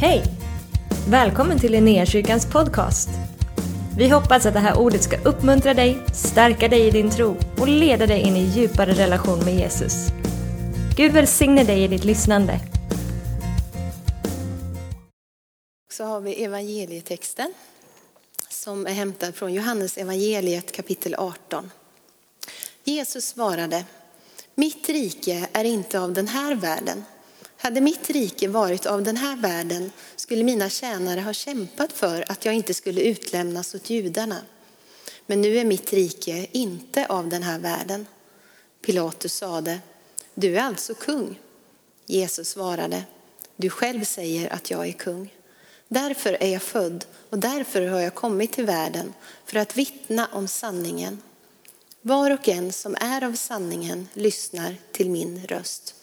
Hej! Välkommen till Linnéakyrkans podcast. Vi hoppas att det här ordet ska uppmuntra dig, stärka dig i din tro och leda dig in i djupare relation med Jesus. Gud välsigne dig i ditt lyssnande. Så har vi evangelietexten som är hämtad från Johannes evangeliet kapitel 18. Jesus svarade, mitt rike är inte av den här världen. Hade mitt rike varit av den här världen skulle mina tjänare ha kämpat för att jag inte skulle utlämnas åt judarna. Men nu är mitt rike inte av den här världen. Pilatus sade, du är alltså kung. Jesus svarade, du själv säger att jag är kung. Därför är jag född och därför har jag kommit till världen för att vittna om sanningen. Var och en som är av sanningen lyssnar till min röst.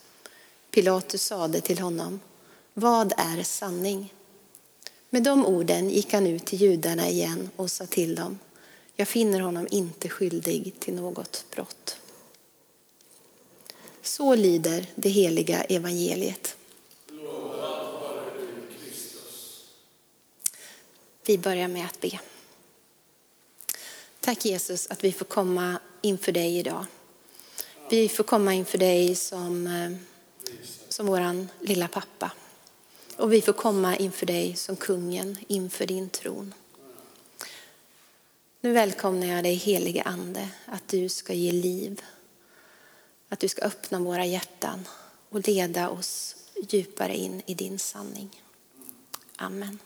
Pilatus sade till honom, vad är sanning? Med de orden gick han ut till judarna igen och sa till dem, jag finner honom inte skyldig till något brott. Så lyder det heliga evangeliet. Vi börjar med att be. Tack Jesus att vi får komma inför dig idag. Vi får komma inför dig som, eh, som våran lilla pappa. Och vi får komma inför dig som kungen inför din tron. Nu välkomnar jag dig helige ande att du ska ge liv. Att du ska öppna våra hjärtan och leda oss djupare in i din sanning. Amen.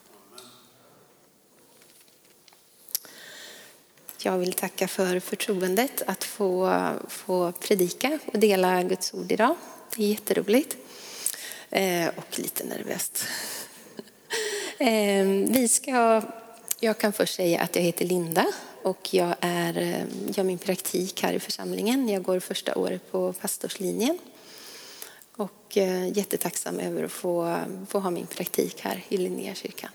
Jag vill tacka för förtroendet att få, få predika och dela Guds ord idag. Det är jätteroligt. Eh, och lite nervöst. Eh, vi ska, jag kan först säga att jag heter Linda och jag är, eh, gör min praktik här i församlingen. Jag går första året på pastorslinjen. Och eh, jättetacksam över att få, få ha min praktik här i Linnéakyrkan.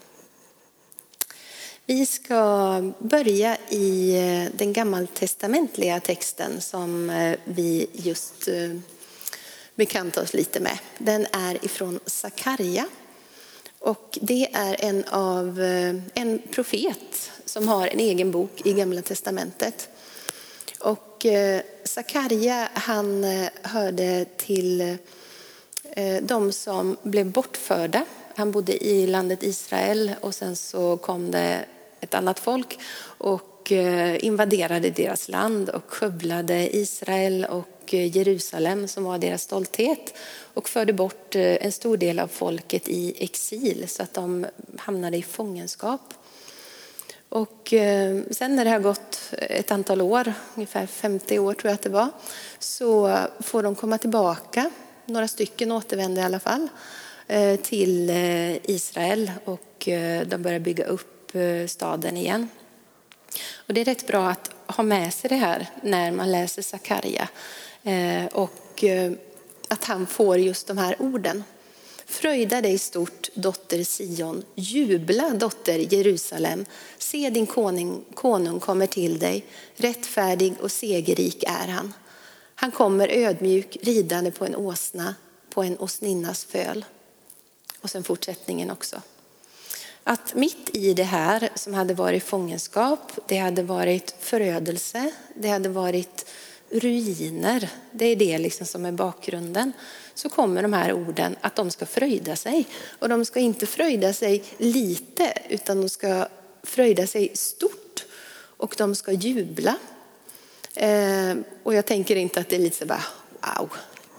Vi ska börja i eh, den gammaltestamentliga texten som eh, vi just bekanta oss lite med. Den är ifrån Sakarja. Och det är en, av, eh, en profet som har en egen bok i Gamla testamentet. Och eh, Sakarja han eh, hörde till de som blev bortförda. Han bodde i landet Israel och sen så kom det ett annat folk och invaderade deras land och skövlade Israel och och eh, Jerusalem som var deras stolthet och förde bort eh, en stor del av folket i exil så att de hamnade i fångenskap. Och eh, sen när det har gått ett antal år, ungefär 50 år tror jag att det var, så får de komma tillbaka, några stycken återvänder i alla fall, till Israel och de börjar bygga upp staden igen. Och det är rätt bra att ha med sig det här när man läser Sakarja. Eh, och eh, att han får just de här orden. Fröjda dig stort, dotter Sion. Jubla, dotter Jerusalem. Se din konung, konung kommer till dig. Rättfärdig och segerrik är han. Han kommer ödmjuk ridande på en åsna, på en åsninnas föl. Och sen fortsättningen också. Att mitt i det här som hade varit fångenskap, det hade varit förödelse, det hade varit ruiner, det är det liksom som är bakgrunden, så kommer de här orden att de ska fröjda sig. Och de ska inte fröjda sig lite, utan de ska fröjda sig stort och de ska jubla. Eh, och jag tänker inte att det är lite så bara, wow,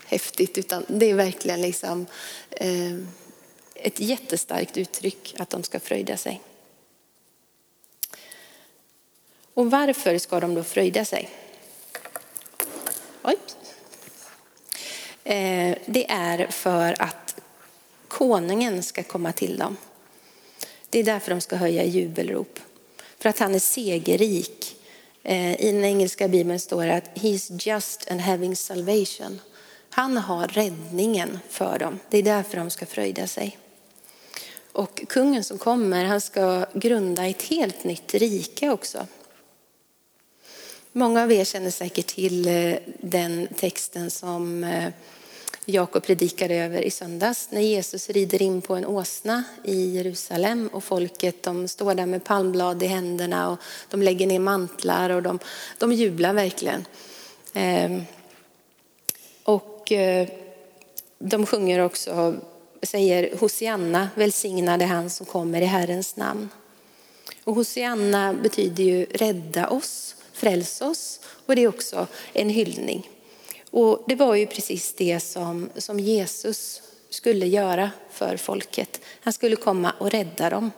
häftigt, utan det är verkligen liksom eh, ett jättestarkt uttryck att de ska fröjda sig. Och varför ska de då fröjda sig? Oj. Eh, det är för att konungen ska komma till dem. Det är därför de ska höja jubelrop. För att han är segerrik. Eh, I den engelska bibeln står det att he's just and having salvation. Han har räddningen för dem. Det är därför de ska fröjda sig. Och kungen som kommer, han ska grunda ett helt nytt rike också. Många av er känner säkert till eh, den texten som eh, Jakob predikade över i söndags. När Jesus rider in på en åsna i Jerusalem och folket de står där med palmblad i händerna och de lägger ner mantlar och de, de jublar verkligen. Ehm, och eh, de sjunger också, säger Hosianna, välsignade han som kommer i Herrens namn. Och Hosianna betyder ju rädda oss, fräls oss och det är också en hyllning. Och det var ju precis det som, som Jesus skulle göra för folket. Han skulle komma och rädda dem.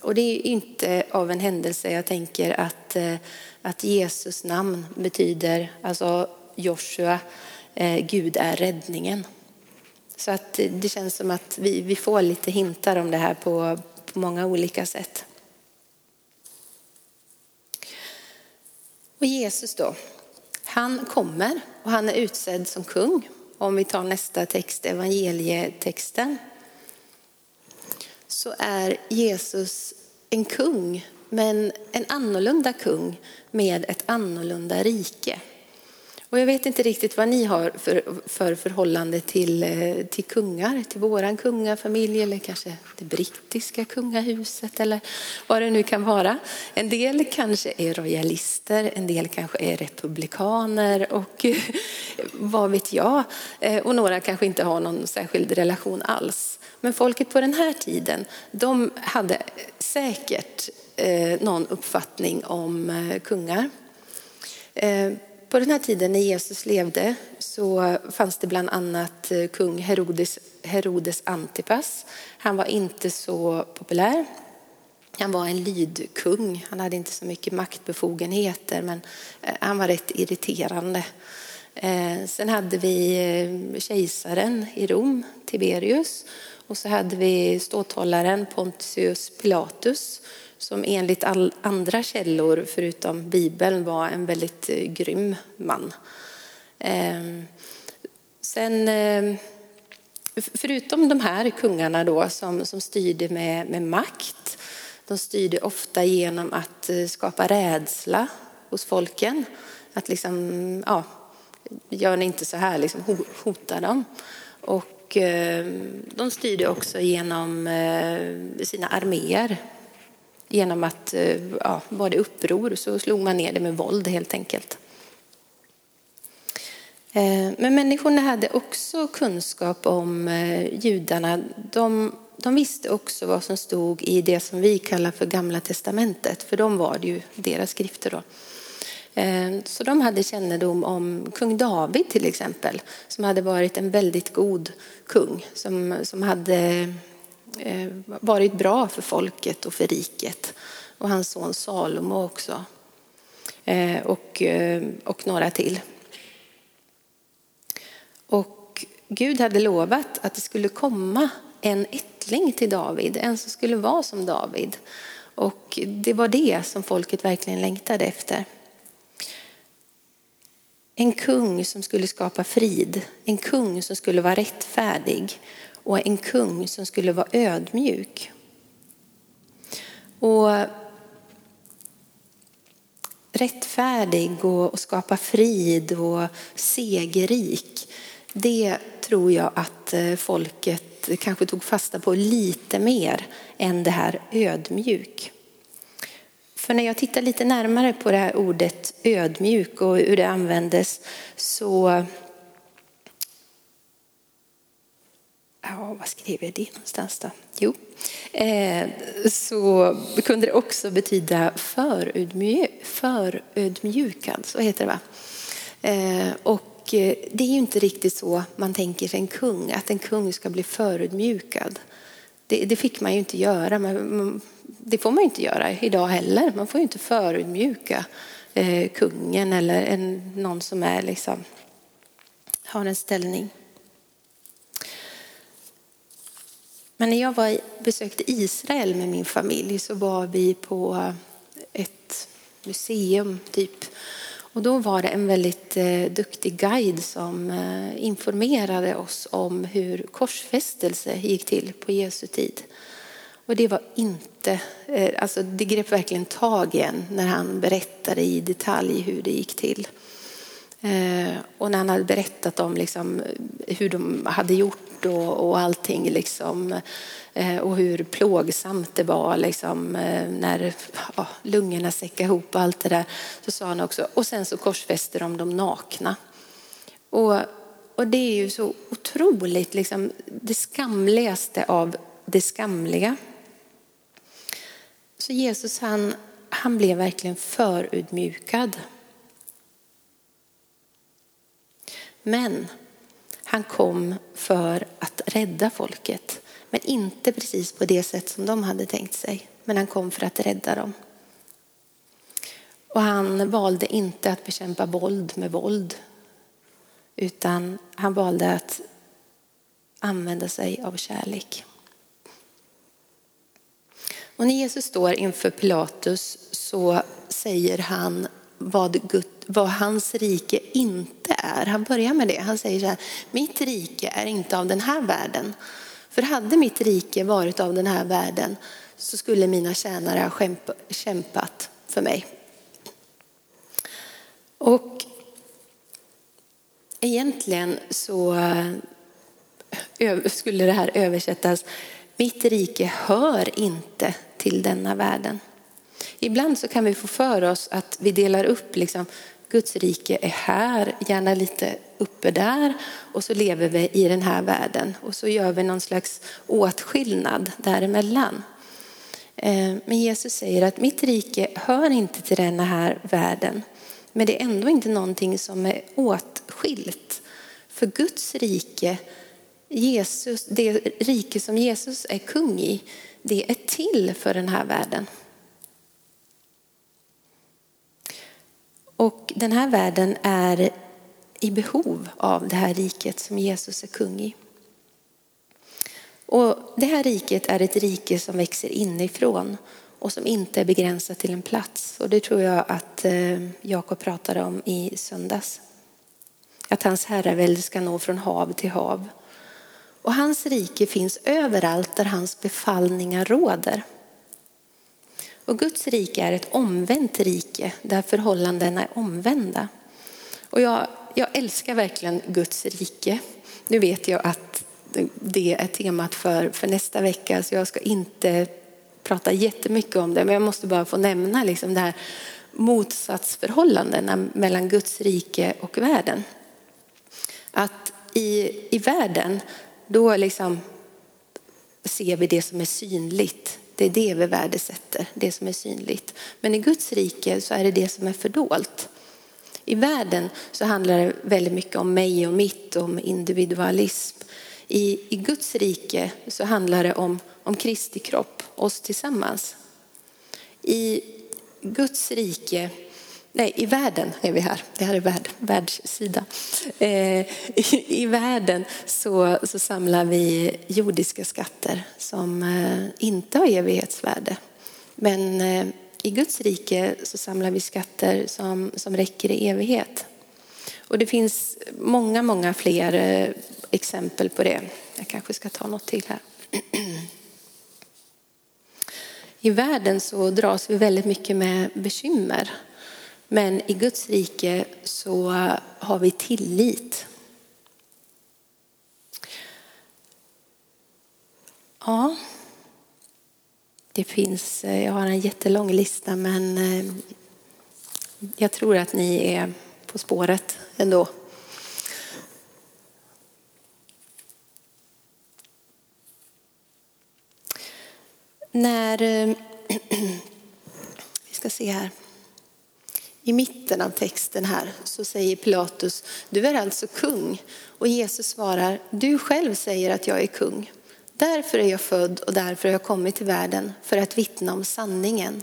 Och det är inte av en händelse jag tänker att, eh, att Jesus namn betyder, alltså Joshua, eh, Gud är räddningen. Så att det känns som att vi, vi får lite hintar om det här på, på många olika sätt. Och Jesus då, han kommer och han är utsedd som kung. Om vi tar nästa text, evangelietexten, så är Jesus en kung, men en annorlunda kung med ett annorlunda rike. Och jag vet inte riktigt vad ni har för, för förhållande till, eh, till kungar, till våran kungafamilj eller kanske det brittiska kungahuset eller vad det nu kan vara. En del kanske är royalister, en del kanske är republikaner och vad vet jag. Eh, och några kanske inte har någon särskild relation alls. Men folket på den här tiden, de hade säkert eh, någon uppfattning om kungar. På den här tiden när Jesus levde så fanns det bland annat eh, kung Herodes, Herodes Antipas. Han var inte så populär. Han var en lydkung. Han hade inte så mycket maktbefogenheter men eh, han var rätt irriterande. Eh, sen hade vi kejsaren i Rom, Tiberius. Och så hade vi ståthållaren Pontius Pilatus som enligt all andra källor förutom Bibeln var en väldigt eh, grym man. Ehm, sen, ehm, förutom de här kungarna då som, som styrde med, med makt, de styrde ofta genom att eh, skapa rädsla hos folken. Att liksom, ja, gör ni inte så här, liksom hota dem. Och ehm, de styrde också genom eh, sina arméer genom att, eh, ja, var det uppror så slog man ner det med våld helt enkelt. Eh, men människorna hade också kunskap om eh, judarna. De, de visste också vad som stod i det som vi kallar för Gamla Testamentet, för de var det ju deras skrifter då. Så de hade kännedom om kung David till exempel, som hade varit en väldigt god kung, som, som hade Eh, varit bra för folket och för riket. Och hans son Salomo också. Eh, och, eh, och några till. Och Gud hade lovat att det skulle komma en ättling till David, en som skulle vara som David. Och det var det som folket verkligen längtade efter. En kung som skulle skapa frid, en kung som skulle vara rättfärdig och en kung som skulle vara ödmjuk. Och rättfärdig och, skapa frid och segerrik. Det tror jag att eh, folket kanske tog fasta på lite mer än det här ödmjuk. För när jag tittar lite närmare på det här ordet ödmjuk och hur det användes så ja, vad skrev jag det någonstans då? Jo, eh, så kunde det också betyda förödmjuk, förödmjukad, så heter det va? Eh, och eh, det är ju inte riktigt så man tänker sig en kung, att en kung ska bli förödmjukad. Det, det fick man ju inte göra, men det får man ju inte göra idag heller. Man får ju inte förödmjuka eh, kungen eller en, någon som är liksom, har en ställning. Men när jag var, besökte Israel med min familj så var vi på ett museum typ. Och då var det en väldigt eh, duktig guide som eh, informerade oss om hur korsfästelse gick till på Jesu tid. Och det var inte, eh, alltså det grep verkligen tag igen när han berättade i detalj hur det gick till. Eh, och när han hade berättat om liksom eh, hur de hade gjort och, och allting liksom, eh, och hur plågsamt det var liksom, eh, när ja, lungorna säckade ihop och allt det där. Så sa han också, och sen så korsfäste de dem nakna. Och, och det är ju så otroligt, liksom, det skamligaste av det skamliga. Så Jesus han, han blev verkligen förutmjukad. Men han kom för att rädda folket. Men inte precis på det sätt som de hade tänkt sig. Men han kom för att rädda dem. Och han valde inte att bekämpa våld med våld. Utan han valde att använda sig av kärlek. Och när Jesus står inför Pilatus så säger han vad, Gud, vad hans rike inte är. Han börjar med det. Han säger så här, mitt rike är inte av den här världen. För hade mitt rike varit av den här världen så skulle mina tjänare ha kämpat för mig. Och egentligen så eh, skulle det här översättas, mitt rike hör inte till denna världen. Ibland så kan vi få för oss att vi delar upp liksom, Guds rike är här, gärna lite uppe där och så lever vi i den här världen och så gör vi någon slags åtskillnad däremellan. Eh, men Jesus säger att mitt rike hör inte till den här världen. Men det är ändå inte någonting som är åtskilt. För Guds rike, Jesus, det rike som Jesus är kung i, det är till för den här världen. Och den här världen är i behov av det här riket som Jesus är kung i. Och det här riket är ett rike som växer inifrån och som inte är begränsat till en plats. Och det tror jag att eh, Jakob pratade om i söndags. Att hans herravälde ska nå från hav till hav. Och hans rike finns överallt där hans befallningar råder. Och Guds rike är ett omvänt rike där förhållandena är omvända. Och jag, jag älskar verkligen Guds rike. Nu vet jag att det är temat för, för nästa vecka så jag ska inte prata jättemycket om det men jag måste bara få nämna liksom det här motsatsförhållandena mellan Guds rike och världen. Att i, i världen då liksom ser vi det som är synligt det är det vi värdesätter, det som är synligt. Men i Guds rike så är det det som är fördolt. I världen så handlar det väldigt mycket om mig och mitt, om individualism. I, i Guds rike så handlar det om, om Kristi kropp, oss tillsammans. I Guds rike Nej, i världen är vi här. Det här är värld, världssida. Eh, i, I världen så, så samlar vi jordiska skatter som eh, inte har evighetsvärde. Men eh, i Guds rike så samlar vi skatter som, som räcker i evighet. Och det finns många, många fler eh, exempel på det. Jag kanske ska ta något till här. I världen så dras vi väldigt mycket med bekymmer. Men i Guds rike så har vi tillit. Ja, det finns, eh, jag har en jättelång lista men eh, jag tror att ni är på spåret ändå. När, eh, vi ska se här. I mitten av texten här så säger Pilatus, du är alltså kung. Och Jesus svarar, du själv säger att jag är kung. Därför är jag född och därför har jag kommit till världen för att vittna om sanningen.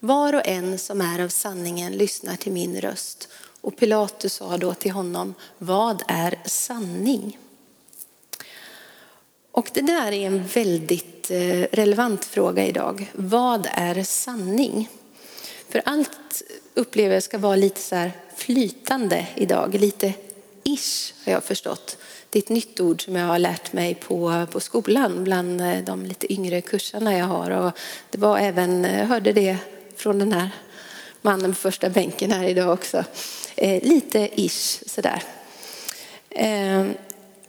Var och en som är av sanningen lyssnar till min röst. Och Pilatus sa då till honom, vad är sanning? Och det där är en väldigt eh, relevant fråga idag. Vad är sanning? För allt upplever jag ska vara lite så här flytande idag, lite ish har jag förstått. Det är ett nytt ord som jag har lärt mig på, på skolan bland eh, de lite yngre kurserna jag har. Och det var även, jag hörde det från den här mannen på första bänken här idag också. Eh, lite ish sådär. Eh,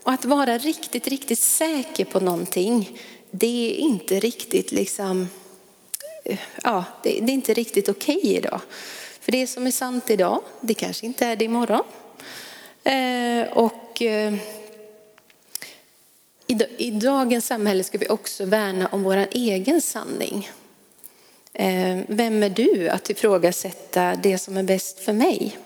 och att vara riktigt, riktigt säker på någonting, det är inte riktigt liksom, ja, det, det är inte riktigt okej okay idag. För det som är sant idag, det kanske inte är det imorgon. Eh, och eh, i, i dagens samhälle ska vi också värna om vår egen sanning. Eh, vem är du att ifrågasätta det som är bäst för mig?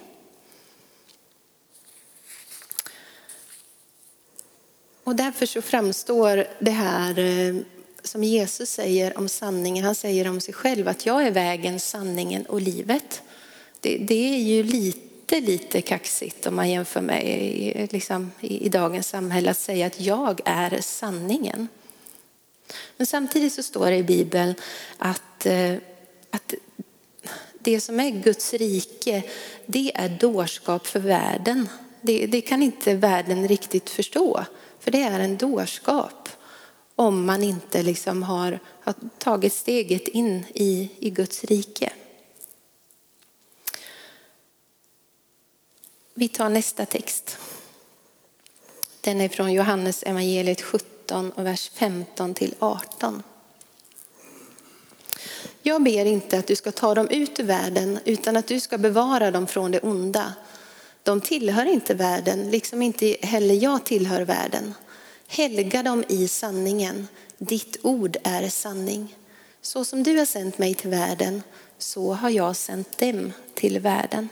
Och därför så framstår det här eh, som Jesus säger om sanningen, han säger om sig själv att jag är vägen, sanningen och livet. Det, det är ju lite, lite kaxigt om man jämför med liksom, i, i dagens samhälle att säga att jag är sanningen. Men samtidigt så står det i Bibeln att, eh, att det som är Guds rike, det är dårskap för världen. Det, det kan inte världen riktigt förstå. För det är en dårskap om man inte liksom har, har tagit steget in i, i Guds rike. Vi tar nästa text. Den är från Johannes evangeliet 17 och vers 15 till 18. Jag ber inte att du ska ta dem ut ur världen utan att du ska bevara dem från det onda. De tillhör inte världen, liksom inte heller jag tillhör världen. Helga dem i sanningen. Ditt ord är sanning. Så som du har sänt mig till världen, så har jag sänt dem till världen.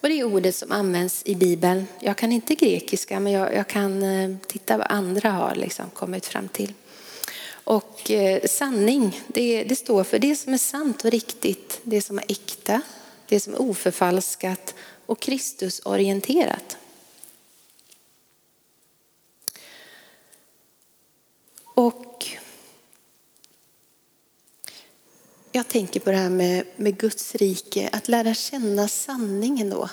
Och det är ordet som används i Bibeln. Jag kan inte grekiska, men jag, jag kan eh, titta vad andra har liksom kommit fram till. Och eh, sanning, det, det, står för det som är sant och riktigt, det som är äkta, det som är oförfalskat och Kristusorienterat. Och jag tänker på det här med, med Guds rike, att lära känna sanningen då.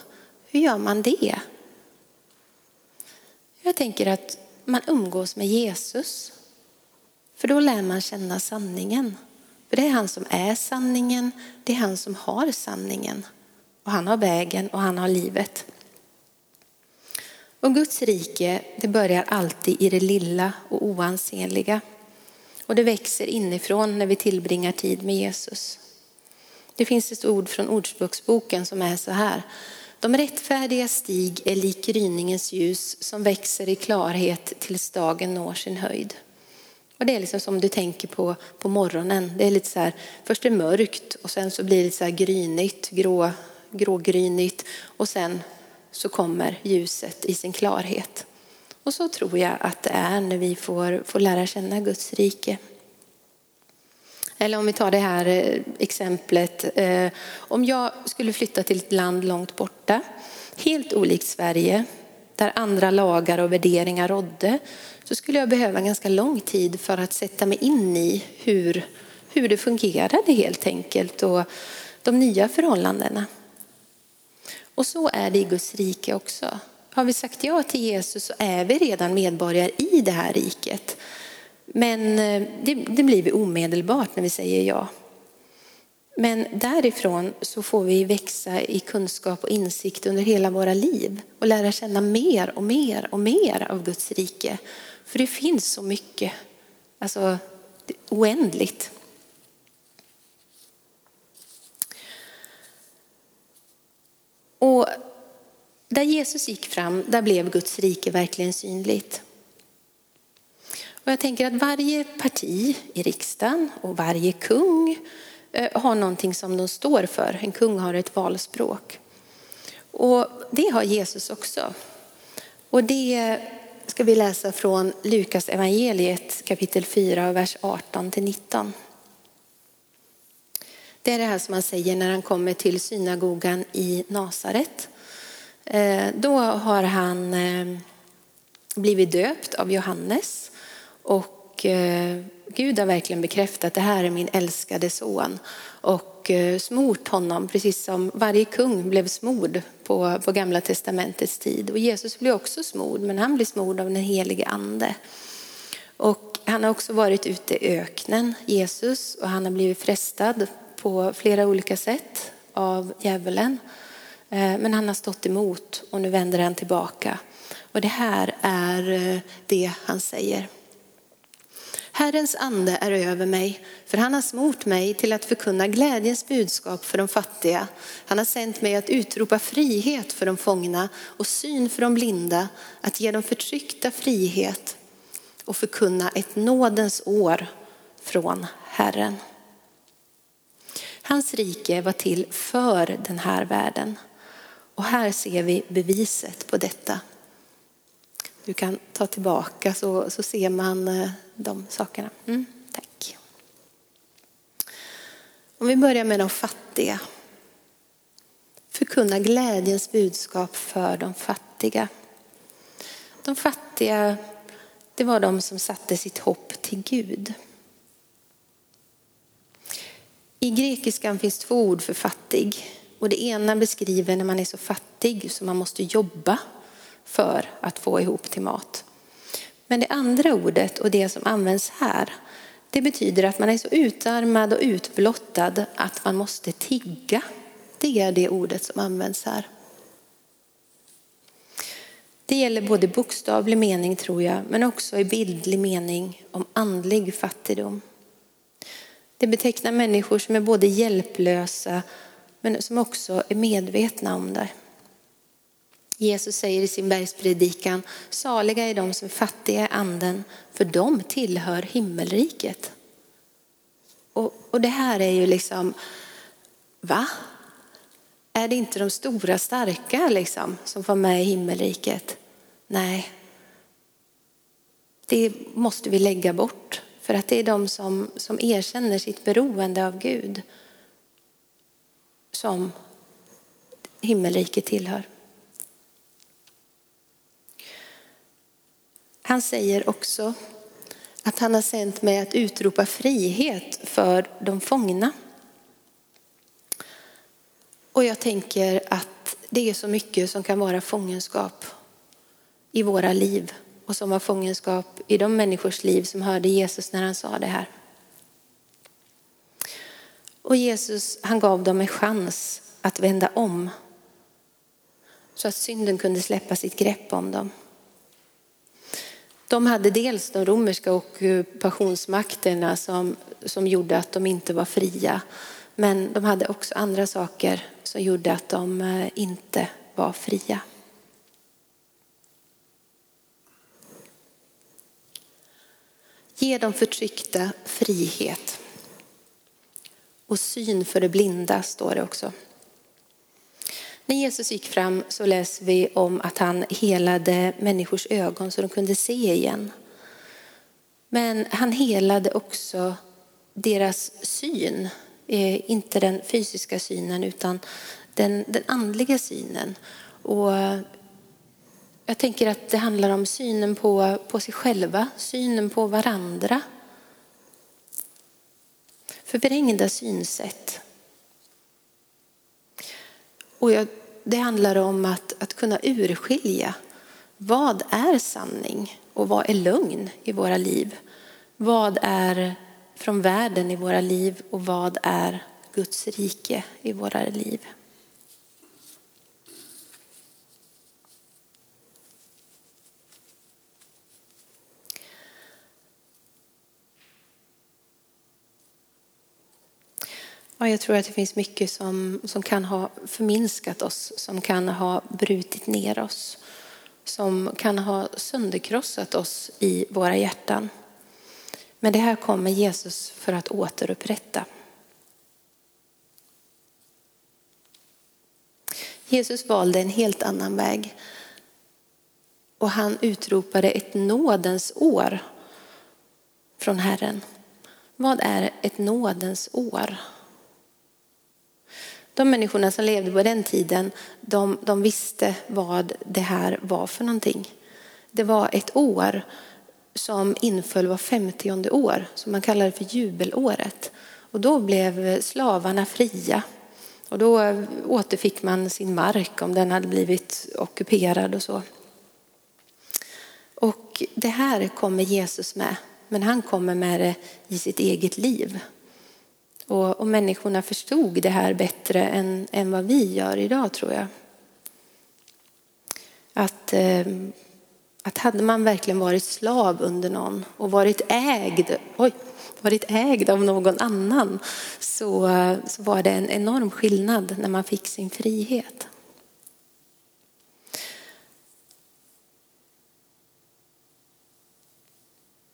Hur gör man det? Jag tänker att man umgås med Jesus. För då lär man känna sanningen. För det är han som är sanningen, det är han som har sanningen. Och han har vägen och han har livet. Och Guds rike, det börjar alltid i det lilla och oansenliga. Och det växer inifrån när vi tillbringar tid med Jesus. Det finns ett ord från Ordspråksboken som är så här. De rättfärdiga stig är lik gryningens ljus som växer i klarhet tills dagen når sin höjd. Och det är liksom som du tänker på på morgonen. Det är lite så här, först är det mörkt och sen så blir det så här grynigt, grå, grågrynigt och sen så kommer ljuset i sin klarhet. Och så tror jag att det är när vi får, får lära känna Guds rike. Eller om vi tar det här eh, exemplet. Eh, om jag skulle flytta till ett land långt borta, helt olikt Sverige, där andra lagar och värderingar rådde, så skulle jag behöva ganska lång tid för att sätta mig in i hur, hur det fungerade helt enkelt och de nya förhållandena. Och så är det i Guds rike också. Har vi sagt ja till Jesus så är vi redan medborgare i det här riket. Men eh, det, det blir vi omedelbart när vi säger ja. Men därifrån så får vi växa i kunskap och insikt under hela våra liv och lära känna mer och mer och mer av Guds rike. För det finns så mycket, alltså oändligt. Och där Jesus gick fram, där blev Guds rike verkligen synligt. Och jag tänker att varje parti i riksdagen och varje kung eh, har någonting som de står för. En kung har ett valspråk. Och det har Jesus också. Och det ska vi läsa från Lukas evangeliet kapitel 4, vers 18 till 19. Det är det här som han säger när han kommer till synagogan i Nasaret. Eh, då har han eh, blivit döpt av Johannes och eh, Gud har verkligen bekräftat att det här är min älskade son och smort honom precis som varje kung blev smord på, på gamla testamentets tid. Och Jesus blev också smord men han blev smord av den helige ande. Och han har också varit ute i öknen, Jesus, och han har blivit frestad på flera olika sätt av djävulen. Eh, men han har stått emot och nu vänder han tillbaka. Och det här är eh, det han säger. Herrens ande är över mig, för han har smort mig till att förkunna glädjens budskap för de fattiga. Han har sänt mig att utropa frihet för de fångna och syn för de blinda, att ge de förtryckta frihet och förkunna ett nådens år från Herren. Hans rike var till för den här världen. Och här ser vi beviset på detta. Du kan ta tillbaka så, så ser man eh, de sakerna. Mm, tack. Om vi börjar med de fattiga. Förkunna glädjens budskap för de fattiga. De fattiga, det var de som satte sitt hopp till Gud. I grekiskan finns två ord för fattig. Och det ena beskriver när man är så fattig så man måste jobba för att få ihop till mat. Men det andra ordet och det som används här, det betyder att man är så utarmad och utblottad att man måste tigga. Det är det ordet som används här. Det gäller både bokstavlig mening tror jag, men också i bildlig mening om andlig fattigdom. Det betecknar människor som är både hjälplösa men som också är medvetna om det. Jesus säger i sin bergspredikan, saliga är de som är fattiga i anden, för de tillhör himmelriket. Och, och det här är ju liksom, va? Är det inte de stora starka liksom, som får med i himmelriket? Nej, det måste vi lägga bort. För att det är de som, som erkänner sitt beroende av Gud som himmelriket tillhör. Han säger också att han har sänt mig att utropa frihet för de fångna. Och jag tänker att det är så mycket som kan vara fångenskap i våra liv och som var fångenskap i de människors liv som hörde Jesus när han sa det här. Och Jesus han gav dem en chans att vända om så att synden kunde släppa sitt grepp om dem. De hade dels de romerska ockupationsmakterna som, som gjorde att de inte var fria. Men de hade också andra saker som gjorde att de eh, inte var fria. Ge de förtryckta frihet. Och syn för det blinda står det också. När Jesus gick fram så läser vi om att han helade människors ögon så de kunde se igen. Men han helade också deras syn, eh, inte den fysiska synen utan den, den andliga synen. Och jag tänker att det handlar om synen på, på sig själva, synen på varandra. Förvrängda synsätt. Och jag, det handlar om att, att kunna urskilja vad är sanning och vad är lögn i våra liv? Vad är från världen i våra liv och vad är Guds rike i våra liv? Ja, jag tror att det finns mycket som, som kan ha förminskat oss, som kan ha brutit ner oss, som kan ha sönderkrossat oss i våra hjärtan. Men det här kommer Jesus för att återupprätta. Jesus valde en helt annan väg. Och han utropade ett nådens år från Herren. Vad är ett nådens år? De människorna som levde på den tiden, de, de visste vad det här var för någonting. Det var ett år som inföll var femtionde år, som man kallar för jubelåret. Och då blev slavarna fria. Och då återfick man sin mark om den hade blivit ockuperad och så. Och det här kommer Jesus med, men han kommer med det i sitt eget liv. Och, och människorna förstod det här bättre än, än vad vi gör idag tror jag. Att, eh, att hade man verkligen varit slav under någon och varit ägd, oj, varit ägd av någon annan så, så var det en enorm skillnad när man fick sin frihet.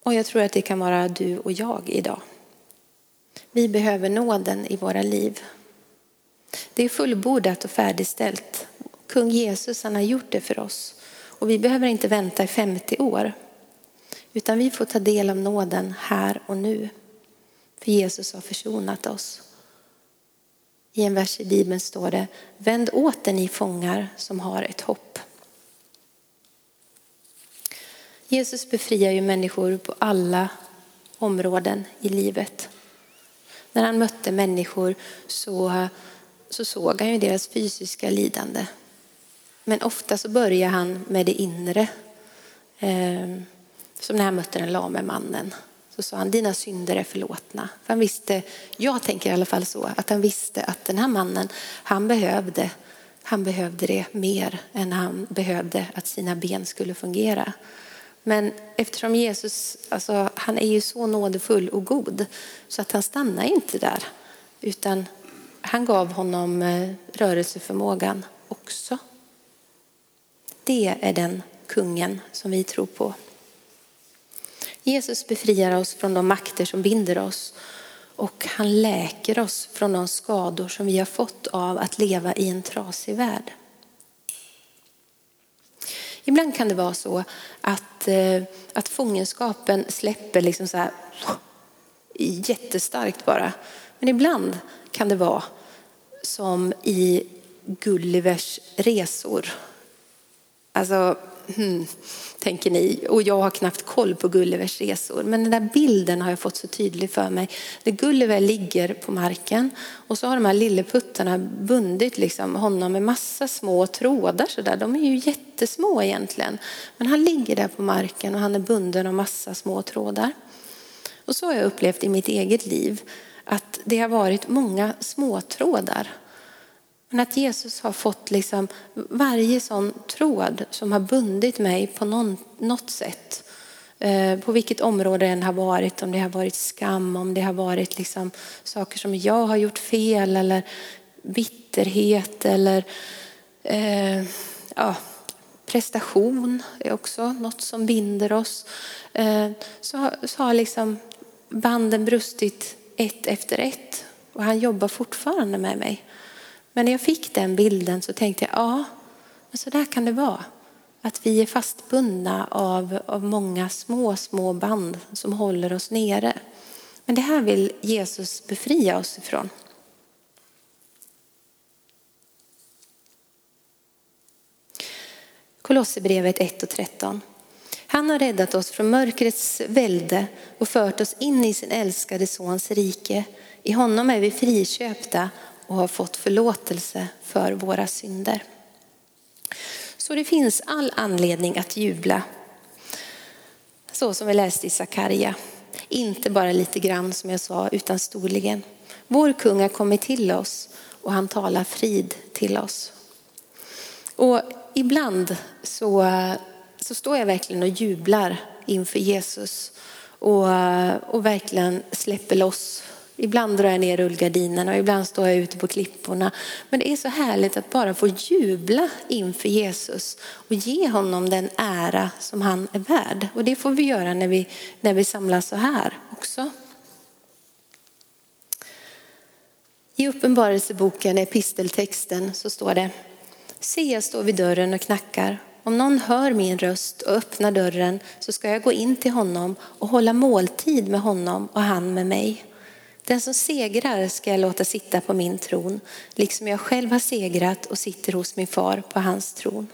Och jag tror att det kan vara du och jag idag. Vi behöver nåden i våra liv. Det är fullbordat och färdigställt. Kung Jesus han har gjort det för oss. Och vi behöver inte vänta i 50 år. Utan vi får ta del av nåden här och nu. För Jesus har försonat oss. I en vers i Bibeln står det, vänd åter ni fångar som har ett hopp. Jesus befriar ju människor på alla områden i livet. När han mötte människor så, så såg han ju deras fysiska lidande. Men ofta så börjar han med det inre. Ehm, som när han mötte den lame mannen. Så sa han, dina synder är förlåtna. För han visste, jag tänker i alla fall så, att han visste att den här mannen, han behövde, han behövde det mer än han behövde att sina ben skulle fungera. Men eftersom Jesus, alltså, han är ju så nådefull och god så att han stannar inte där. Utan han gav honom eh, rörelseförmågan också. Det är den kungen som vi tror på. Jesus befriar oss från de makter som binder oss och han läker oss från de skador som vi har fått av att leva i en trasig värld. Ibland kan det vara så att, eh, att fångenskapen släpper liksom så här, jättestarkt bara. Men ibland kan det vara som i Gullivers resor. Alltså, hmm, tänker ni. Och jag har knappt koll på Gullivers resor. Men den där bilden har jag fått så tydlig för mig. Där Gulliver ligger på marken och så har de här lilleputtarna bundit liksom honom med massa små trådar. Så där. De är ju jättesmå egentligen. Men han ligger där på marken och han är bunden av massa små trådar. Och så har jag upplevt i mitt eget liv att det har varit många småtrådar men att Jesus har fått liksom varje sån tråd som har bundit mig på någon, något sätt. Eh, på vilket område det än har varit, om det har varit skam, om det har varit liksom saker som jag har gjort fel eller bitterhet eller eh, ja, prestation är också något som binder oss. Eh, så, så har liksom banden brustit ett efter ett och han jobbar fortfarande med mig. Men när jag fick den bilden så tänkte jag, ja, men så där kan det vara. Att vi är fastbundna av, av många små, små band som håller oss nere. Men det här vill Jesus befria oss ifrån. Kolosserbrevet 1 och 13. Han har räddat oss från mörkrets välde och fört oss in i sin älskade sons rike. I honom är vi friköpta och har fått förlåtelse för våra synder. Så det finns all anledning att jubla. Så som vi läste i Sakarja. Inte bara lite grann som jag sa, utan storligen. Vår kung har kommit till oss och han talar frid till oss. Och ibland så, så står jag verkligen och jublar inför Jesus och, och verkligen släpper loss Ibland drar jag ner rullgardinerna och ibland står jag ute på klipporna. Men det är så härligt att bara få jubla inför Jesus och ge honom den ära som han är värd. Och det får vi göra när vi, när vi samlas så här också. I Uppenbarelseboken, episteltexten, så står det Se, jag står vid dörren och knackar. Om någon hör min röst och öppnar dörren så ska jag gå in till honom och hålla måltid med honom och han med mig. Den som segrar ska jag låta sitta på min tron, liksom jag själv har segrat och sitter hos min far på hans tron.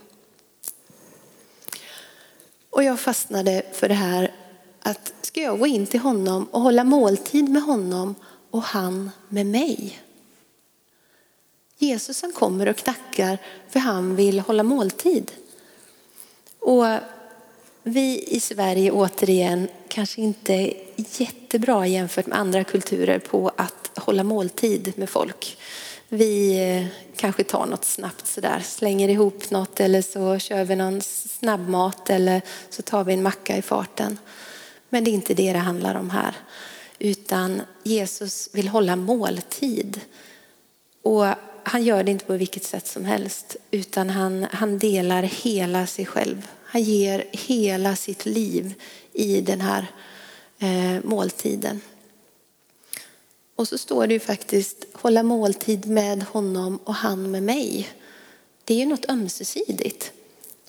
Och jag fastnade för det här att ska jag gå in till honom och hålla måltid med honom och han med mig? Jesus han kommer och knackar för han vill hålla måltid. Och vi i Sverige återigen kanske inte jättebra jämfört med andra kulturer på att hålla måltid med folk. Vi eh, kanske tar något snabbt sådär, slänger ihop något eller så kör vi någon snabbmat eller så tar vi en macka i farten. Men det är inte det det handlar om här. Utan Jesus vill hålla måltid. Och han gör det inte på vilket sätt som helst utan han, han delar hela sig själv. Han ger hela sitt liv i den här Eh, måltiden. Och så står det ju faktiskt hålla måltid med honom och han med mig. Det är ju något ömsesidigt.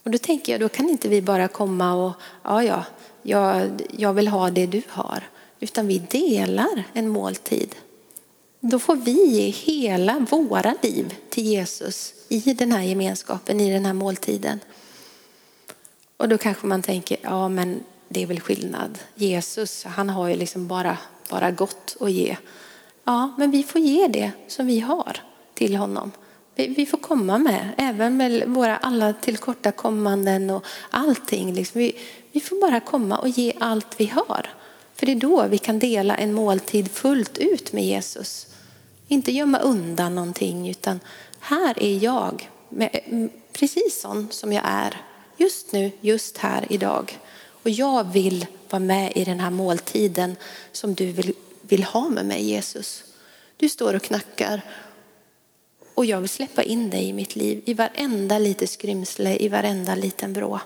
Och då tänker jag, då kan inte vi bara komma och, ja ja, jag, jag vill ha det du har. Utan vi delar en måltid. Då får vi ge hela våra liv till Jesus i den här gemenskapen, i den här måltiden. Och då kanske man tänker, ja men det är väl skillnad. Jesus, han har ju liksom bara, bara gott att ge. Ja, men vi får ge det som vi har till honom. Vi får komma med, även med våra alla tillkortakommanden och allting. Liksom. Vi, vi får bara komma och ge allt vi har. För det är då vi kan dela en måltid fullt ut med Jesus. Inte gömma undan någonting, utan här är jag, precis sån som jag är. Just nu, just här idag. Och jag vill vara med i den här måltiden som du vill, vill ha med mig Jesus. Du står och knackar och jag vill släppa in dig i mitt liv, i varenda litet skrymsle, i varenda liten vrå.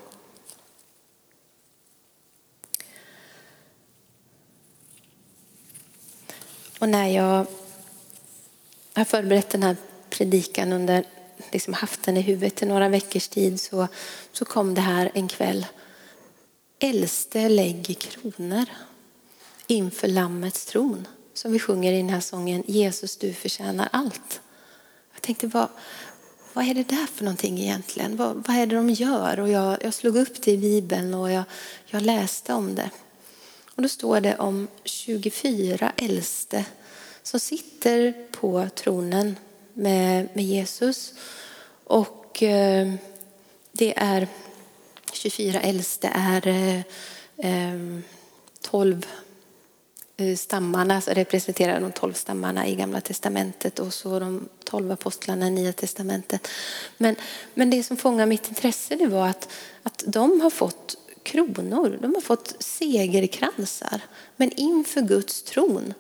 Och när jag har förberett den här predikan under, liksom haft den i huvudet i några veckors tid så, så kom det här en kväll. Äldste lägger kronor inför Lammets tron som vi sjunger i den här sången Jesus du förtjänar allt. Jag tänkte vad, vad är det där för någonting egentligen? Vad, vad är det de gör? Och jag, jag slog upp det i Bibeln och jag, jag läste om det. Och då står det om 24 äldste som sitter på tronen med, med Jesus. Och eh, det är 24 äldste är eh, 12 eh, stammarna, representerar de 12 stammarna i Gamla Testamentet och så de 12 apostlarna i Nya Testamentet. Men, men det som fångar mitt intresse det var att, att de har fått kronor, de har fått segerkransar. Men inför Guds tron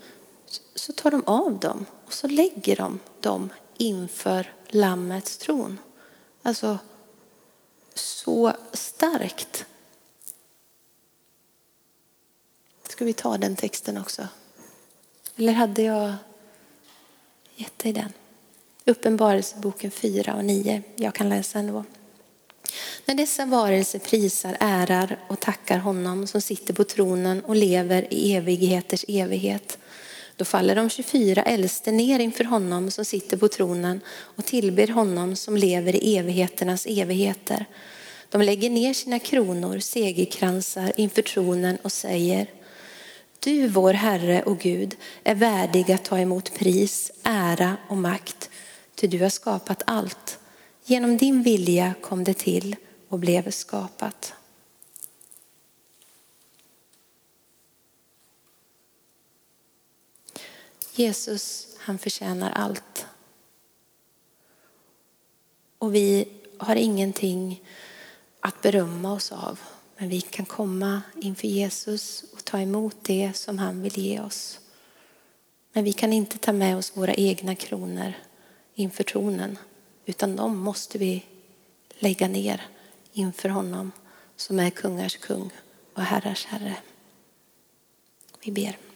så tar de av dem och så lägger de dem inför Lammets tron. Alltså så starkt. Ska vi ta den texten också? Eller hade jag gett dig den? Uppenbarelseboken 4 och 9. Jag kan läsa ändå. När dessa varelser prisar, ärar och tackar honom som sitter på tronen och lever i evigheters evighet då faller de 24 äldste ner inför honom som sitter på tronen och tillber honom som lever i evigheternas evigheter. De lägger ner sina kronor, segerkransar inför tronen och säger Du, vår Herre och Gud, är värdig att ta emot pris, ära och makt, ty du har skapat allt. Genom din vilja kom det till och blev skapat. Jesus, han förtjänar allt. Och vi har ingenting att berömma oss av. Men vi kan komma inför Jesus och ta emot det som han vill ge oss. Men vi kan inte ta med oss våra egna kronor inför tronen. Utan de måste vi lägga ner inför honom som är kungars kung och herrars herre. Vi ber.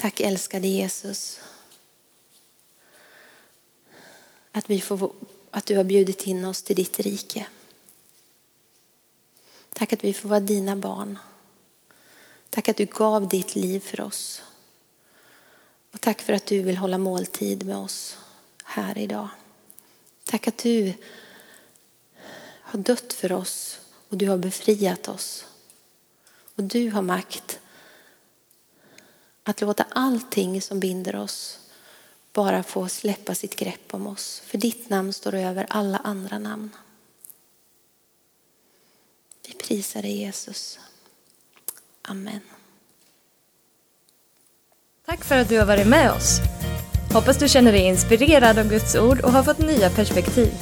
Tack älskade Jesus. Att, vi får, att du har bjudit in oss till ditt rike. Tack att vi får vara dina barn. Tack att du gav ditt liv för oss. Och tack för att du vill hålla måltid med oss här idag. Tack att du har dött för oss och du har befriat oss. Och du har makt att låta allting som binder oss bara få släppa sitt grepp om oss. För ditt namn står över alla andra namn. Vi prisar dig Jesus. Amen. Tack för att du har varit med oss. Hoppas du känner dig inspirerad av Guds ord och har fått nya perspektiv.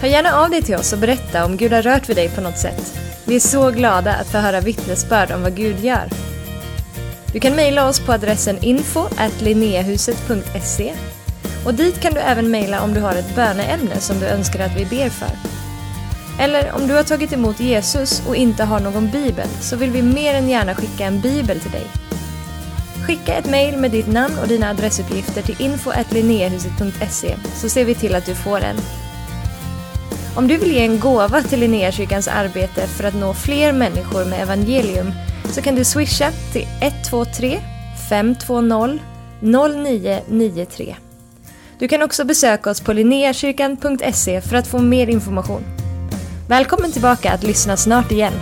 Hör gärna av dig till oss och berätta om Gud har rört vid dig på något sätt. Vi är så glada att få höra vittnesbörd om vad Gud gör. Du kan mejla oss på adressen info och dit kan du även mejla om du har ett böneämne som du önskar att vi ber för. Eller om du har tagit emot Jesus och inte har någon bibel så vill vi mer än gärna skicka en bibel till dig. Skicka ett mejl med ditt namn och dina adressuppgifter till info så ser vi till att du får en. Om du vill ge en gåva till Linnéakyrkans arbete för att nå fler människor med evangelium så kan du swisha till 123 520 0993. Du kan också besöka oss på linneakyrkan.se för att få mer information. Välkommen tillbaka att lyssna snart igen.